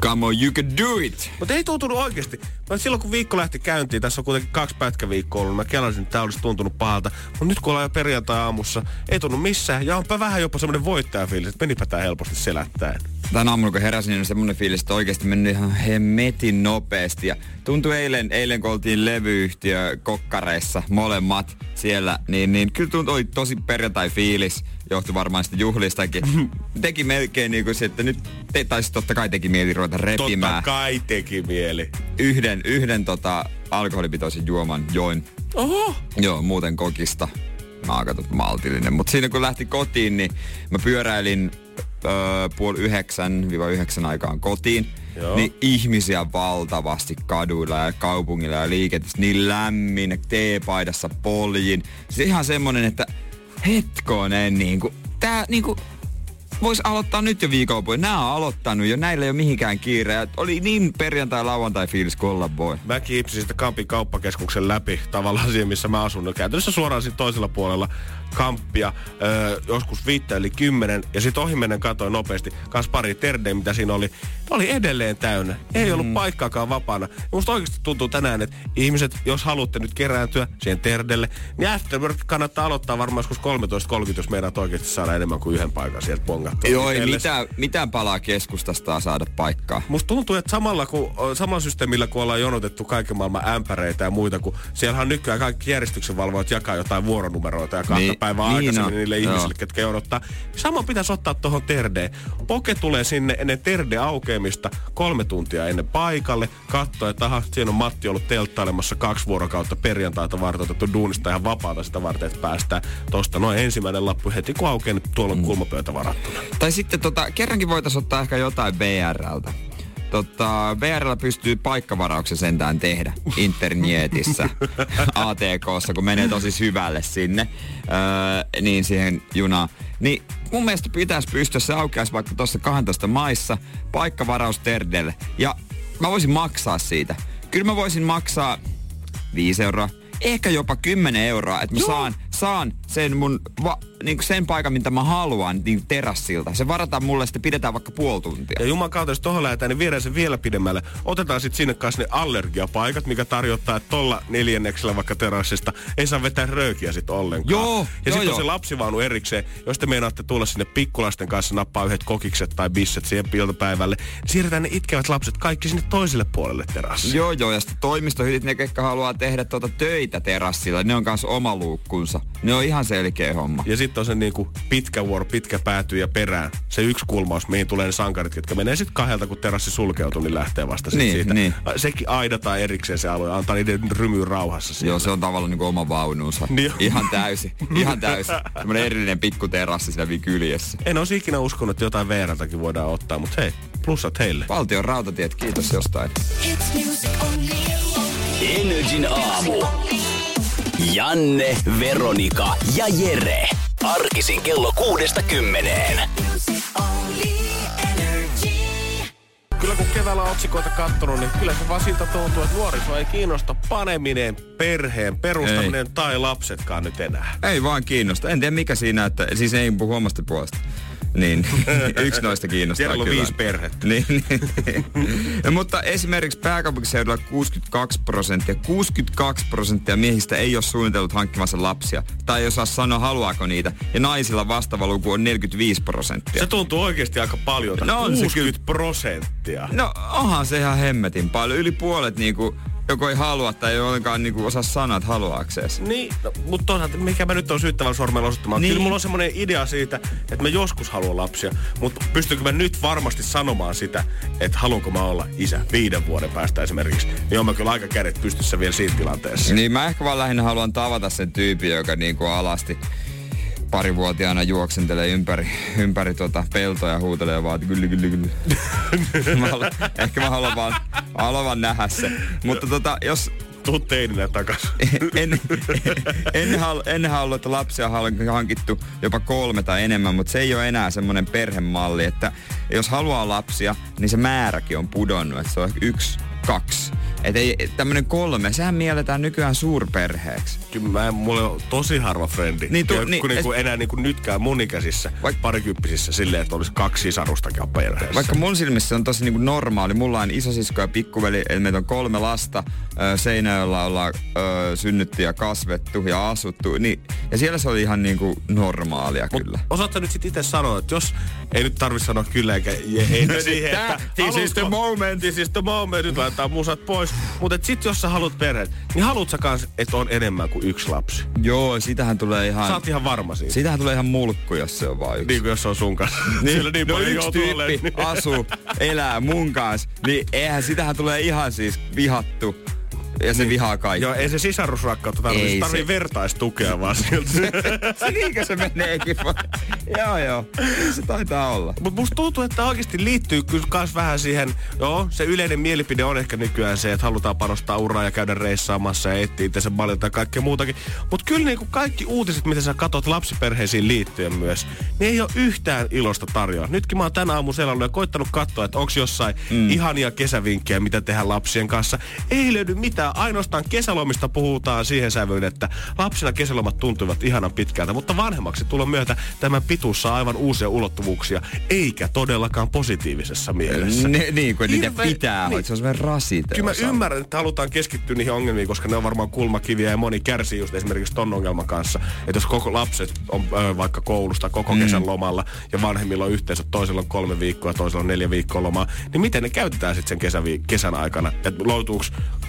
Come on, you can do it! Mutta ei tuntunut oikeasti. Mä silloin kun viikko lähti käyntiin, tässä on kuitenkin kaksi pätkäviikkoa ollut, mä kelasin, että tää olisi tuntunut pahalta. Mutta nyt kun ollaan jo perjantai-aamussa, ei tunnu missään. Ja onpa vähän jopa semmoinen voittajafiilis, että menipä tää helposti selättäen. Tän aamulla kun heräsin, niin semmonen fiilis, että oikeasti mennyt ihan hemmetin nopeasti. Ja tuntui eilen, eilen kun oltiin levyyhtiö kokkareissa, molemmat siellä, niin, niin kyllä tuntui tosi perjantai-fiilis johtui varmaan sitä juhlistakin. Teki melkein niin kuin se, että nyt, te, tai totta kai teki mieli ruveta repimään. Totta kai teki mieli. Yhden, yhden tota, alkoholipitoisen juoman join. Oho! Joo, muuten kokista. Mä oon maltillinen. Mutta siinä kun lähti kotiin, niin mä pyöräilin öö, puoli yhdeksän, viiva yhdeksän aikaan kotiin. Joo. Niin ihmisiä valtavasti kaduilla ja kaupungilla ja liikenteessä. Niin lämmin, teepaidassa poljin. Se ihan semmonen, että hetkonen niinku, tää niinku, voisi aloittaa nyt jo viikonloppuun. Nämä on aloittanut jo, näillä ei ole mihinkään kiire. Oli niin perjantai-lauantai fiilis kuin olla voi. Mä kiipsin sitä Kampin kauppakeskuksen läpi tavallaan siihen, missä mä asun. No, käytännössä suoraan siinä toisella puolella kamppia, öö, joskus viittä eli kymmenen, ja sitten ohimennen katsoin nopeasti, kans pari terdeä, mitä siinä oli, oli edelleen täynnä. Ei ollut mm. paikkaakaan vapaana. Ja musta oikeasti tuntuu tänään, että ihmiset, jos haluatte nyt kerääntyä siihen terdelle, niin Afterwork kannattaa aloittaa varmaan joskus 13.30, jos meidän oikeasti saada enemmän kuin yhden paikan sieltä pongattua. Joo, ei mitään, mitään palaa keskustasta saada paikkaa. Musta tuntuu, että samalla, kun, samalla systeemillä, kun ollaan jonotettu kaiken maailman ämpäreitä ja muita, kun siellähän nykyään kaikki järjestyksen valvojat jakaa jotain vuoronumeroita ja kahta niin, päivää niin aikaisemmin no, niille joo. ihmisille, ketkä odottaa. Sama pitäisi ottaa tuohon terdeen. Poke tulee sinne ennen terde aukeamista kolme tuntia ennen paikalle. Katsoa, että aha, siinä on Matti ollut telttailemassa kaksi vuorokautta perjantaita varten otettu duunista ihan vapaata sitä varten, että päästään tuosta noin ensimmäinen lappu heti kun aukeaa, niin tuolla on mm. kulmapöytä varattuna. Tai sitten tota, kerrankin voitaisiin ottaa ehkä jotain BRltä. Tota, VRllä pystyy paikkavarauksen sentään tehdä internetissä, ATKssa, kun menee tosi syvälle sinne, öö, niin siihen junaan. Niin mun mielestä pitäisi pystyä, se aukeaisi vaikka tuossa 12 maissa, paikkavaraus Terdelle. Ja mä voisin maksaa siitä. Kyllä mä voisin maksaa 5 euroa, ehkä jopa 10 euroa, että mä saan, saan sen mun va, niin sen paikan, mitä mä haluan niin terassilta. Se varataan mulle, sitten pidetään vaikka puoli tuntia. Ja juman kautta, jos tohon lähdetään, niin viedään se vielä pidemmälle. Otetaan sitten sinne kanssa ne allergiapaikat, mikä tarjoaa, että tolla neljänneksellä vaikka terassista ei saa vetää röökiä sitten ollenkaan. Joo, ja sitten on se lapsivaunu erikseen. Jos te meinaatte tulla sinne pikkulasten kanssa nappaa yhdet kokikset tai bisset siihen iltapäivälle, niin siirretään ne itkevät lapset kaikki sinne toiselle puolelle terassiin. Joo, joo, ja sitten toimistohytit, ne ketkä haluaa tehdä tuota töitä terassilla, ne on kanssa oma luukkunsa. Ne on ihan selkeä homma. Ja sitten on se niinku pitkä vuoro, pitkä päätyy ja perään. Se yksi kulmaus, mihin tulee ne sankarit, jotka menee sitten kahdelta, kun terassi sulkeutuu, niin lähtee vasta niin, siitä. Niin. Sekin aidataan erikseen se alue, antaa niiden rymyyn rauhassa. Siellä. Joo, se on tavallaan niinku oma vaununsa. Niin. Ihan täysi, ihan täysi. Semmoinen erillinen pikkuterassi siellä kyljessä. En olisi ikinä uskonut, että jotain VRltäkin voidaan ottaa, mutta hei, plussat heille. Valtion rautatiet, kiitos jostain. Energin aamu. Janne, Veronika ja Jere. Arkisin kello kuudesta kymmeneen. Kyllä kun keväällä on otsikoita kattonut, niin kyllä se vaan siltä tuntuu, että nuoriso ei kiinnosta paneminen, perheen perustaminen ei. tai lapsetkaan nyt enää. Ei vaan kiinnosta. En tiedä mikä siinä, että siis ei puhu omasta puolesta. Niin, yksi noista kiinnostaa Siellä on kyllä. viisi perhettä. Niin, niin. no, mutta esimerkiksi pääkaupunkiseudulla 62 prosenttia, 62 prosenttia miehistä ei ole suunnitellut hankkimassa lapsia. Tai ei osaa sanoa, haluaako niitä. Ja naisilla vastaava luku on 45 prosenttia. Se tuntuu oikeasti aika paljon. No on 60 prosenttia. No onhan se ihan hemmetin paljon. Yli puolet niinku joko ei halua tai ei ollenkaan niinku osaa sanoa, että haluaaksees. Niin, no, mutta toisaalta mikä mä nyt on syyttävällä sormella osoittamaan. Niin. Kyllä mulla on semmoinen idea siitä, että mä joskus haluan lapsia, mutta pystynkö mä nyt varmasti sanomaan sitä, että haluanko mä olla isä viiden vuoden päästä esimerkiksi. Niin on mä kyllä aika kädet pystyssä vielä siinä tilanteessa. Niin mä ehkä vaan lähinnä haluan tavata sen tyypin, joka niinku alasti parivuotiaana juoksentelee ympäri, ympäri tuota peltoja ja huutelee vaan, että kyllä, kyllä, kyllä. mä haluan, ehkä mä haluan vaan, haluan vaan nähdä se. Mutta tota, jos tuu teininä takas. en, en, hal, en halua, että lapsia on hankittu jopa kolme tai enemmän, mutta se ei ole enää semmoinen perhemalli, että jos haluaa lapsia, niin se määräkin on pudonnut, että se on yksi, kaksi et ei, tämmönen kolme, sehän mielletään nykyään suurperheeksi. Kyllä mä, mulla on tosi harva frendi. Niin, tu, niin, kun niinku, enää niinku nytkään mun ikäisissä, vaik- parikymppisissä silleen, että olisi kaksi sisarustakin perheessä. Vaikka mun silmissä se on tosi niinku normaali. Mulla on isosisko ja pikkuveli, eli meitä on kolme lasta. Seinäjöllä ollaan ö, synnytty ja kasvettu ja asuttu. Niin, ja siellä se oli ihan niinku normaalia Mut kyllä. Osaatko nyt sitten itse sanoa, että jos, ei nyt tarvi sanoa kyllä eikä ei siihen, että... This is the moment. This is the moment. Nyt laitetaan musat pois. Mutta sitten jos sä haluat perheen, niin haluat sä kans, että on enemmän kuin yksi lapsi? Joo, sitähän tulee ihan... Sä oot ihan varma siitä. Sitähän tulee ihan mulkku, jos se on vain yksi. Niin kuin jos se on sun kanssa. Niin, niin no yksi tyyppi olemaan. asuu, elää mun kanssa, niin eihän sitähän tulee ihan siis vihattu ja se niin. vihaa kaikki. Joo, ei se sisarusrakkautta tarvitse. Ei tarvii se... vertaistukea vaan siltä. se niinkö se meneekin? joo, joo. Se taitaa olla. Mutta musta tuntuu, että oikeasti liittyy kyllä kans vähän siihen, joo, se yleinen mielipide on ehkä nykyään se, että halutaan panostaa uraa ja käydä reissaamassa ja etsiä itse paljon ja kaikkea muutakin. Mutta kyllä niinku kaikki uutiset, mitä sä katot lapsiperheisiin liittyen myös, niin ei ole yhtään ilosta tarjoa. Nytkin mä oon tänä aamu selannut ja koittanut katsoa, että onko jossain mm. ihania kesävinkkejä, mitä tehdään lapsien kanssa. Ei löydy mitään Ainoastaan kesälomista puhutaan siihen sävyyn, että lapsilla kesälomat tuntuvat ihanan pitkältä, mutta vanhemmaksi tulon myötä tämän pituus saa aivan uusia ulottuvuuksia, eikä todellakaan positiivisessa mielessä. Ne, niin kuin niitä pitää, niin. se on semmoinen rasite. Kyllä mä ymmärrän, että halutaan keskittyä niihin ongelmiin, koska ne on varmaan kulmakiviä ja moni kärsii just esimerkiksi ton ongelman kanssa. Että jos koko lapset on ö, vaikka koulusta koko mm. kesän lomalla ja vanhemmilla on yhteensä, toisella on kolme viikkoa, toisella on neljä viikkoa lomaa, niin miten ne käytetään sitten sen kesävi- kesän aikana? Että loutuuko,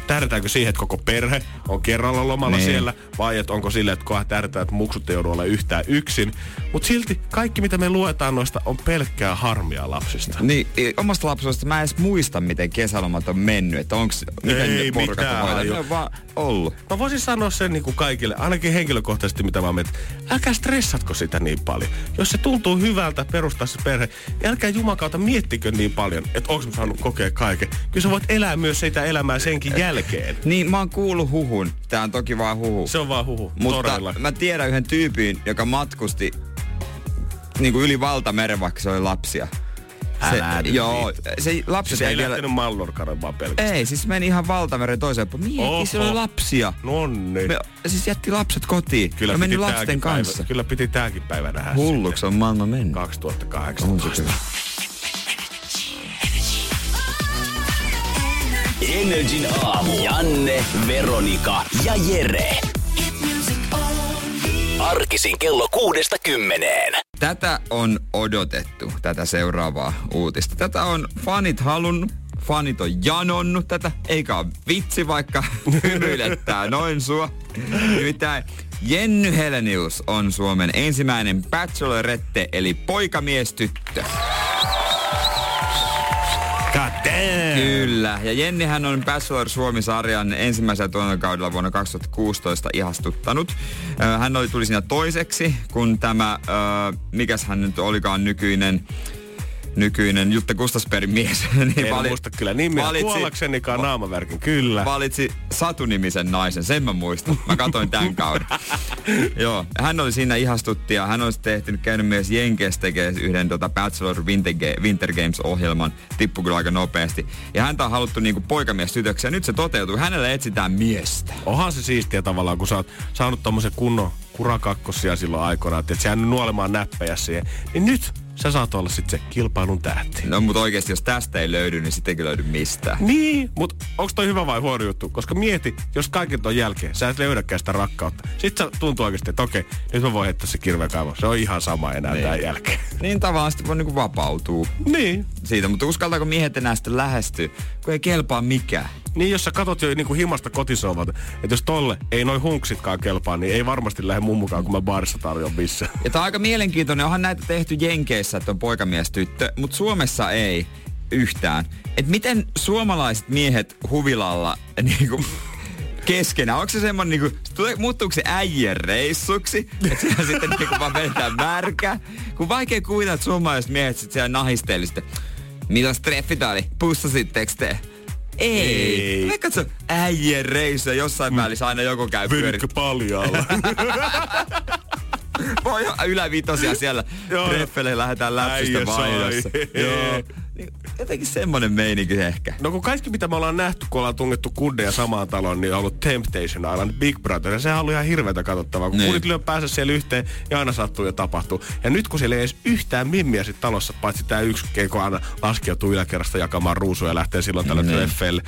tähdätäänkö siihen, että koko perhe on kerralla lomalla niin. siellä, vai että onko sille, että kohan tärkeää, että muksut ei joudu olla yhtään yksin. Mutta silti kaikki, mitä me luetaan noista, on pelkkää harmia lapsista. Niin, omasta lapsuudesta mä en edes muista, miten kesälomat on mennyt. Että onks, miten ei ne mitään. Ne on vaan ollut. Mä voisin sanoa sen niin kuin kaikille, ainakin henkilökohtaisesti, mitä mä mietin. Älkää stressatko sitä niin paljon. Jos se tuntuu hyvältä perustaa se perhe, niin älkää jumakauta miettikö niin paljon, että onko mä saanut kokea kaiken. Kyllä sä voit elää myös sitä elämää senkin jälkeen. Niin, mä oon kuullut huhun. Tää on toki vaan huhu. Se on vaan huhu. Mutta Todella. mä tiedän yhden tyypin, joka matkusti niin kuin yli valtameren, vaikka se oli lapsia. Se, Älä joo, se lapsi se ei vielä... lähtenyt Mallorcanen vaan pelkästään. Ei, siis meni ihan valtameren toiseen puolelle. Mieti, se oli lapsia. Nonni. Me, siis jätti lapset kotiin. Kyllä ja meni lasten kanssa. Päivä, kyllä piti tääkin päivä nähdä. Hulluks on maailma mennyt. 2018. Energin aamu. Janne, Veronika ja Jere. Arkisin kello kuudesta kymmeneen. Tätä on odotettu, tätä seuraavaa uutista. Tätä on fanit halunnut, fanit on janonnut tätä, eikä ole vitsi vaikka hymyilettää noin sua. Nimittäin Jenny Helenius on Suomen ensimmäinen bachelorette eli poikamiestyttö. Kyllä. Ja Jennihän on Bachelor Suomi-sarjan ensimmäisellä tuotantokaudella vuonna 2016 ihastuttanut. Hän oli, tuli siinä toiseksi, kun tämä, mikäs hän nyt olikaan nykyinen nykyinen Jutta Gustasperin mies. niin en vali, muista kyllä nimeä. Valitsi, Kuollaksenikaan naamavärkin, kyllä. Valitsi Satu-nimisen naisen, sen mä muistan. Mä katsoin tämän kauden. Joo, hän oli siinä ihastutti ja hän olisi tehty, käynyt myös Jenkes tekee yhden tota Bachelor Winter, Winter Games-ohjelman. Tippu kyllä aika nopeasti. Ja häntä on haluttu niinku poikamies tytöksi ja nyt se toteutuu. Hänelle etsitään miestä. Onhan se siistiä tavallaan, kun sä oot saanut tommosen kunnon kurakakkosia silloin aikoinaan, että sä nuolemaan näppejä siihen. Niin nyt sä saat olla sitten se kilpailun tähti. No mutta oikeasti jos tästä ei löydy, niin sitten ei löydy mistään. Niin, mutta onko toi hyvä vai huono juttu? Koska mieti, jos kaiken ton jälkeen sä et löydäkään sitä rakkautta. Sitten tuntuu oikeasti, että okei, nyt mä voin heittää se kirvekaivo. Se on ihan sama enää niin. tämän jälkeen. Niin tavallaan sitten voi niinku vapautua. Niin. Siitä, mutta uskaltaako miehet enää sitten lähestyä, kun ei kelpaa mikään. Niin, jos sä katot jo niin kuin himasta kotisovalta, että jos tolle ei noin hunksitkaan kelpaa, niin ei varmasti lähde mummukaan, kun mä baarissa tarjoan missä. Ja tää on aika mielenkiintoinen. Onhan näitä tehty Jenkeissä, että on poikamies tyttö, mutta Suomessa ei yhtään. Et miten suomalaiset miehet huvilalla niin kuin, keskenään. Onko se semmonen niinku, muuttuuko se äijän reissuksi, että siellä sitten niinku vaan vedetään märkä? Kun vaikea kuvitella, että suomalaiset miehet sitten siellä nahistelee sitten, mitäs treffit oli, pussasitteko te? Ei. Ei. Me katso äijien reissuja jossain mm. välissä aina joku käy pyörissä. paljalla. Voi ylävitosia siellä treffelle lähdetään läpsystä vaihdossa. Joo. Niin, jotenkin semmonen meininki ehkä. No kun kaikki mitä me ollaan nähty, kun ollaan tungettu kuddeja samaan taloon, niin on ollut Temptation Island, Big Brother. Ja sehän on ollut ihan hirveätä katsottavaa, kun niin. kudit lyö päässä siellä yhteen ja aina sattuu ja tapahtuu. Ja nyt kun siellä ei edes yhtään mimmiä sit talossa, paitsi tää yksi keiko aina laskeutuu yläkerrasta jakamaan ruusuja ja lähtee silloin tällä niin. treffeille.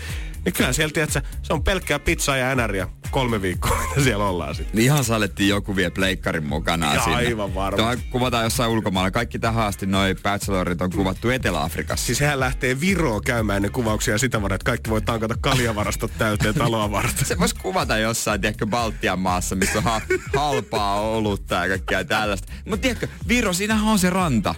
Niin kyllä siellä, tiedätkö, se on pelkkää pizzaa ja änäriä kolme viikkoa, että siellä ollaan sitten. Niin ihan salettiin joku vie pleikkarin mukana ja sinne. aivan varma. Tuo kuvataan jossain ulkomailla. Kaikki tähän asti noi bachelorit on kuvattu Etelä-Afrikassa. Siis hän lähtee Viroon käymään ne kuvauksia sitä varten, että kaikki voi tankata kaljavarastot täyteen taloa varten. Se voisi kuvata jossain, tiedätkö, Baltian maassa, missä on ha- halpaa olutta ja kaikkea tällaista. Mutta tiedätkö, Viro, siinähän on se ranta.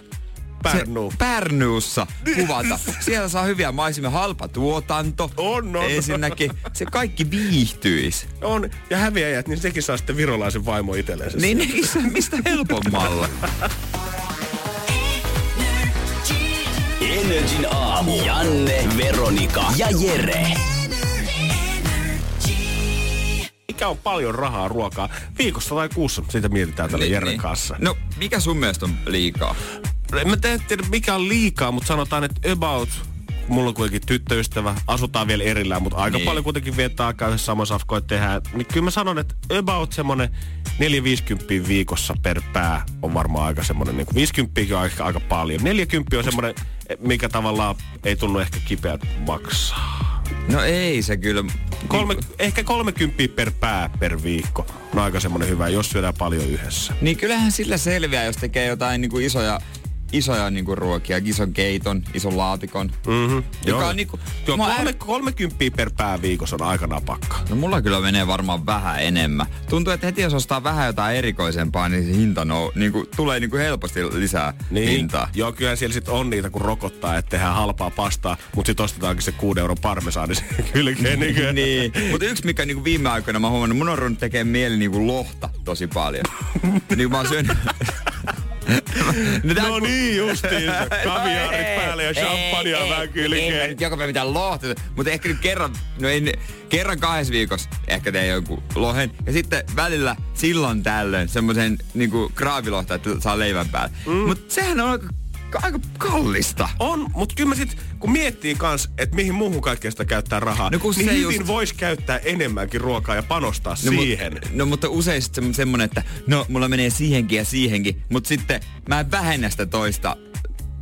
Pärnu. Se Pärnuussa kuvata. Siellä saa hyviä maisemia, halpa tuotanto. On, on. Ensinnäkin se kaikki viihtyisi. On, ja häviäjät, niin sekin saa sitten virolaisen vaimo itselleen. Niin, niin mistä helpommalla. Energin aamu. Janne, Veronika ja Jere. Mikä on paljon rahaa ruokaa? Viikossa tai kuussa sitä mietitään tällä niin, Jeren niin. kanssa. No, mikä sun mielestä on liikaa? En mä tiedä mikä on liikaa, mutta sanotaan, että about mulla on kuitenkin tyttöystävä, asutaan vielä erillään, mutta aika niin. paljon kuitenkin viettää aikaa yhdessä samassa afkoja tehdään. Niin kyllä mä sanon, että about semmonen 450 viikossa per pää on varmaan aika semmonen, niin 50 on aika, aika paljon. 40 on semmonen, mikä tavallaan ei tunnu ehkä kipeät maksaa. No ei se kyllä. Kolme, ehkä 30 per pää per viikko. No aika semmonen hyvä, jos syödään paljon yhdessä. Niin kyllähän sillä selviää, jos tekee jotain niin kuin isoja isoja niinku ruokia, ison keiton, ison laatikon. Mm-hmm. Joka Joo. on niinku... Joo, kolme, ääri... 30 per pää viikossa on aika napakka. No mulla kyllä menee varmaan vähän enemmän. Tuntuu, että heti jos ostaa vähän jotain erikoisempaa, niin se hinta no, niinku, tulee niinku helposti lisää niin. hintaa. Joo, kyllä siellä sit on niitä, kun rokottaa, että tehdään halpaa pastaa, mutta sitten ostetaankin se 6 euron parmesaani kylkeen. Niin, niin. mutta yksi, mikä niinku viime aikoina mä huomannut, mun on ruvennut tekemään mieli niinku lohta tosi paljon. niin mä oon syönyt... no, no niin justiinsa. Kaviaarit päälle ja champagnea vähän kylkeen. Ei, joka päivä mitään lohta. Mutta ehkä nyt kerran, no en, kerran kahdessa viikossa ehkä teen jonkun lohen. Ja sitten välillä silloin tällöin semmoisen niinku kraavilohta, että saa leivän päälle. Mm. Mutta sehän on aika aika kallista. On, mutta kyllä mä sit, kun miettii kans, että mihin muuhun kaikkea sitä käyttää rahaa, no, niin hyvin just... voisi käyttää enemmänkin ruokaa ja panostaa no, siihen. Mu- no mutta usein sitten semmonen, että no mulla menee siihenkin ja siihenkin, mutta sitten mä en vähennä sitä toista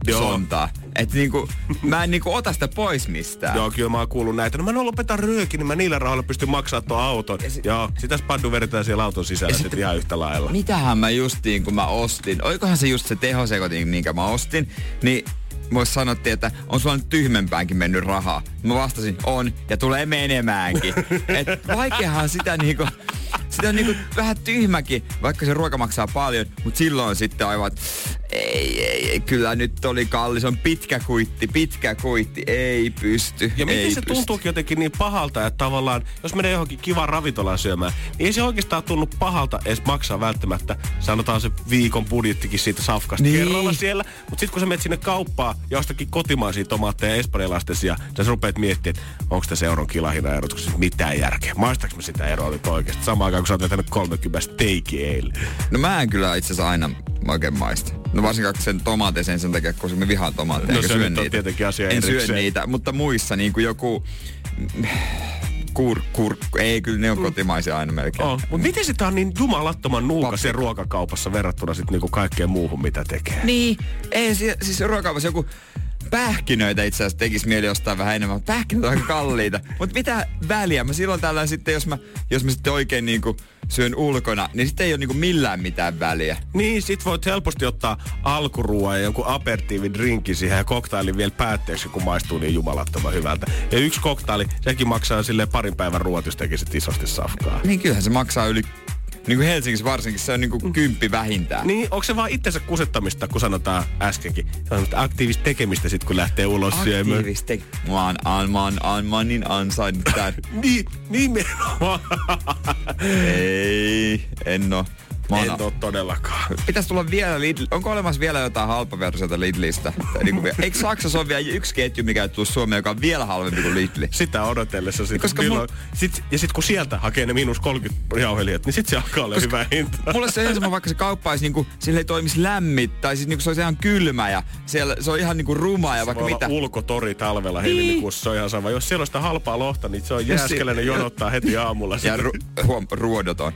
Joo. sontaa. Että niinku, mä en niinku ota sitä pois mistään. Joo, kyllä mä oon kuullut näitä. No mä lopetan röökin, niin mä niillä rahoilla pystyn maksamaan tuon auton. Ja sit... Joo, sitä spaddu vedetään siellä auton sisällä sitten ihan yhtä lailla. Mitähän mä justiin, kun mä ostin, oikohan se just se tehosekotin, minkä mä ostin, niin mulle sanottiin, että on sulla nyt tyhmempäänkin mennyt rahaa. Mä vastasin, on, ja tulee menemäänkin. Et vaikeahan sitä niinku, sitä on niinku vähän tyhmäkin, vaikka se ruoka maksaa paljon, mutta silloin sitten aivan, ei, ei, ei, kyllä nyt oli kallis, on pitkä kuitti, pitkä kuitti, ei pysty. Ja miten se pysty. tuntuukin jotenkin niin pahalta, että tavallaan, jos menee johonkin kivan ravintolaan syömään, niin ei se oikeastaan tunnu pahalta edes maksaa välttämättä, sanotaan se viikon budjettikin siitä safkasta niin. kerralla siellä. Mutta sitten kun sä menet sinne kauppaan ja jostakin kotimaisia tomaatteja ja espanjalaisten sijaan, sä rupeat miettimään, että onko tässä euron kilahina erot, koska mitään järkeä. Maistaako mä sitä eroa nyt oikeasti? Samaan aikaan, kun sä oot vetänyt 30 steikkiä eilen. No mä en kyllä itse asiassa aina oikein maista. No varsinkaan sen tomaateisen sen takia, koska me vihaan tomaatteja. No se syön niitä. tietenkin asia En syö niitä, mutta muissa niin kuin joku kur, kur, ei kyllä ne on mm. kotimaisia aina melkein. Oh, mutta miten sitä on niin jumalattoman nuukas ruokakaupassa verrattuna sitten niinku kaikkeen muuhun, mitä tekee? Niin, ei siis, siis ruokakaupassa joku pähkinöitä itse asiassa tekisi mieli ostaa vähän enemmän. Pähkinöitä on aika kalliita. Mutta mitä väliä? Mä silloin tällä sitten, jos mä, jos mä sitten oikein niinku syön ulkona, niin sitten ei ole niinku millään mitään väliä. Niin, sit voit helposti ottaa alkuruoan ja joku aperitiividrinkki siihen ja koktailin vielä päätteeksi, kun maistuu niin jumalattoman hyvältä. Ja yksi koktaili, sekin maksaa sille parin päivän ruoat, jos tekisit isosti safkaa. Niin kyllähän se maksaa yli niin kuin Helsingissä varsinkin se on niin kuin kymppi vähintään. Niin, onko se vaan itsensä kusettamista, kun sanotaan äskenkin? Se on aktiivista tekemistä sitten, kun lähtee ulos syömään. Aktiivista tekemistä. Mä oon, an, mä oon, an, mä oon niin ansainnut tän. niin, nimenomaan. Ei, en oo. en ole todellakaan. Pitäisi tulla vielä Lidl. Onko olemassa vielä jotain halpaversiota Lidlistä? niin kuin, eikö Saksassa ole vielä yksi ketju, mikä tulee Suomeen, joka on vielä halvempi kuin Lidli? Sitä odotellessa. Sit, Koska milloin, mun... sit, ja sitten kun sieltä hakee ne miinus 30 jauhelijat, niin sitten se alkaa olla hyvä hinta. Mulle se sama, vaikka se kauppa olisi niinku, sille ei toimisi lämmit, tai siis niinku se olisi ihan kylmä ja siellä se on ihan niinku ruma ja se vaikka mitä. ulkotori talvella niin. helmikuussa, se on ihan sama. Jos siellä on sitä halpaa lohta, niin se on jääskeläinen jonottaa heti aamulla. Ja ru- huom, ruodoton.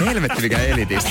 Helvetti mikä elitistä.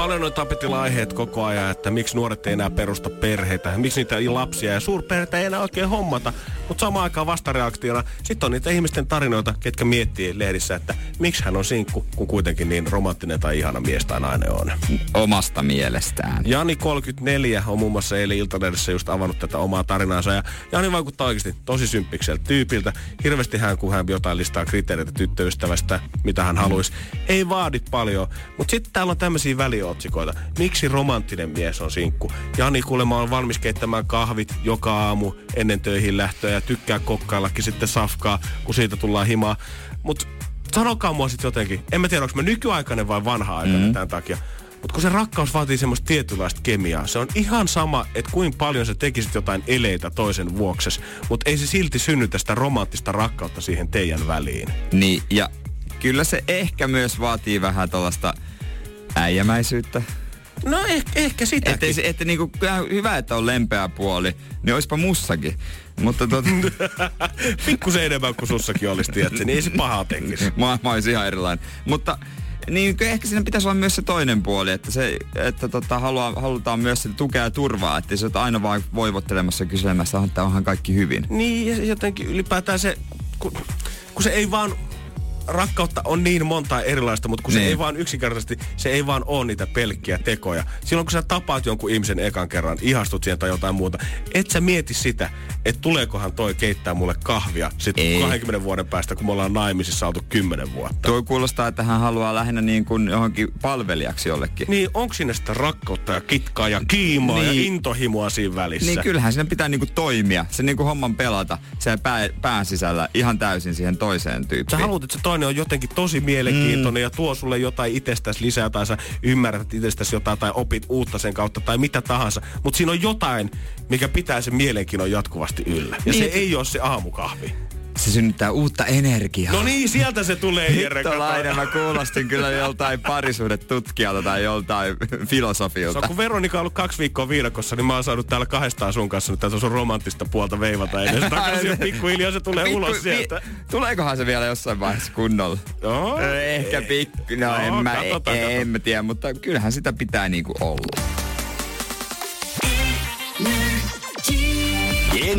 Paljon on tapetilla aiheet koko ajan, että miksi nuoret ei enää perusta perheitä, miksi niitä lapsia ja suurperheitä ei enää oikein hommata. Mutta samaan aikaan vastareaktiona sitten on niitä ihmisten tarinoita, ketkä miettii lehdissä, että miksi hän on sinkku, kun kuitenkin niin romanttinen tai ihana mies tai nainen on. Omasta mielestään. Jani 34 on muun muassa eilen Iltanehdessä just avannut tätä omaa tarinaansa. Ja Jani vaikuttaa oikeasti tosi symppikseltä tyypiltä. Hirveästi hän, kun hän jotain listaa kriteereitä tyttöystävästä, mitä hän haluaisi. Ei vaadit paljon, mutta sitten täällä on tämmöisiä väliotsikoita. Miksi romanttinen mies on sinkku? Jani kuulemma on valmis keittämään kahvit joka aamu ennen töihin lähtöä ja tykkää kokkaillakin sitten safkaa, kun siitä tullaan himaa. Mutta sanokaa mua sitten jotenkin. En mä tiedä, onko mä nykyaikainen vai vanha-aikainen mm. tämän takia. Mutta kun se rakkaus vaatii semmoista tietynlaista kemiaa, se on ihan sama, että kuinka paljon sä tekisit jotain eleitä toisen vuokses, mutta ei se silti synnytä sitä romanttista rakkautta siihen teidän väliin. Niin, ja kyllä se ehkä myös vaatii vähän tällaista äijämäisyyttä. No ehkä, ehkä sitä. Että, se, että niinku, hyvä, että on lempeä puoli, niin olisipa mussakin. Mutta tot... Pikkusen enemmän kuin sussakin olisi, tiedätkö, niin ei se pahaa tekisi. mä, mä olisin ihan erilainen. Mutta niin ehkä siinä pitäisi olla myös se toinen puoli, että, se, että tota, halua, halutaan myös sitä tukea ja turvaa, että se aina vaan voivottelemassa ja kyselemässä, että onhan kaikki hyvin. Niin, ja jotenkin ylipäätään se, kun, kun se ei vaan rakkautta on niin monta erilaista, mutta kun niin. se ei vaan yksinkertaisesti, se ei vaan ole niitä pelkkiä tekoja. Silloin kun sä tapaat jonkun ihmisen ekan kerran, ihastut siihen tai jotain muuta, et sä mieti sitä, että tuleekohan toi keittää mulle kahvia sitten 20 vuoden päästä, kun me ollaan naimisissa oltu 10 vuotta. Tuo kuulostaa, että hän haluaa lähinnä niin kuin johonkin palvelijaksi jollekin. Niin, onko sinne sitä rakkautta ja kitkaa ja kiimaa niin. ja intohimoa siinä välissä? Niin, kyllähän siinä pitää niin kuin toimia, se niin kuin homman pelata siellä pää, pään sisällä ihan täysin siihen toiseen tyyppiin. Sä haluat, että se toinen on jotenkin tosi mielenkiintoinen mm. ja tuo sulle jotain itsestäsi lisää tai sä ymmärrät itsestäsi jotain tai opit uutta sen kautta tai mitä tahansa. Mutta siinä on jotain, mikä pitää sen mielenkiinnon jatkuvasti yllä. Ja niin. se ei ole se aamukahvi se synnyttää uutta energiaa. No niin, sieltä se tulee, Jere. Hittolainen, mä kuulostin kyllä joltain parisuhdetutkijalta tai joltain filosofilta. Se on, kun Veronika on ollut kaksi viikkoa viidakossa, niin mä oon saanut täällä kahdestaan sun kanssa nyt sun romanttista puolta veivata edes takaisin. Pikkuhiljaa se tulee Pikku, ulos sieltä. Vi, tuleekohan se vielä jossain vaiheessa kunnolla? No, Ehkä pikku, no, no en, mä, katsotaan, en, en mä tiedä, mutta kyllähän sitä pitää niinku olla.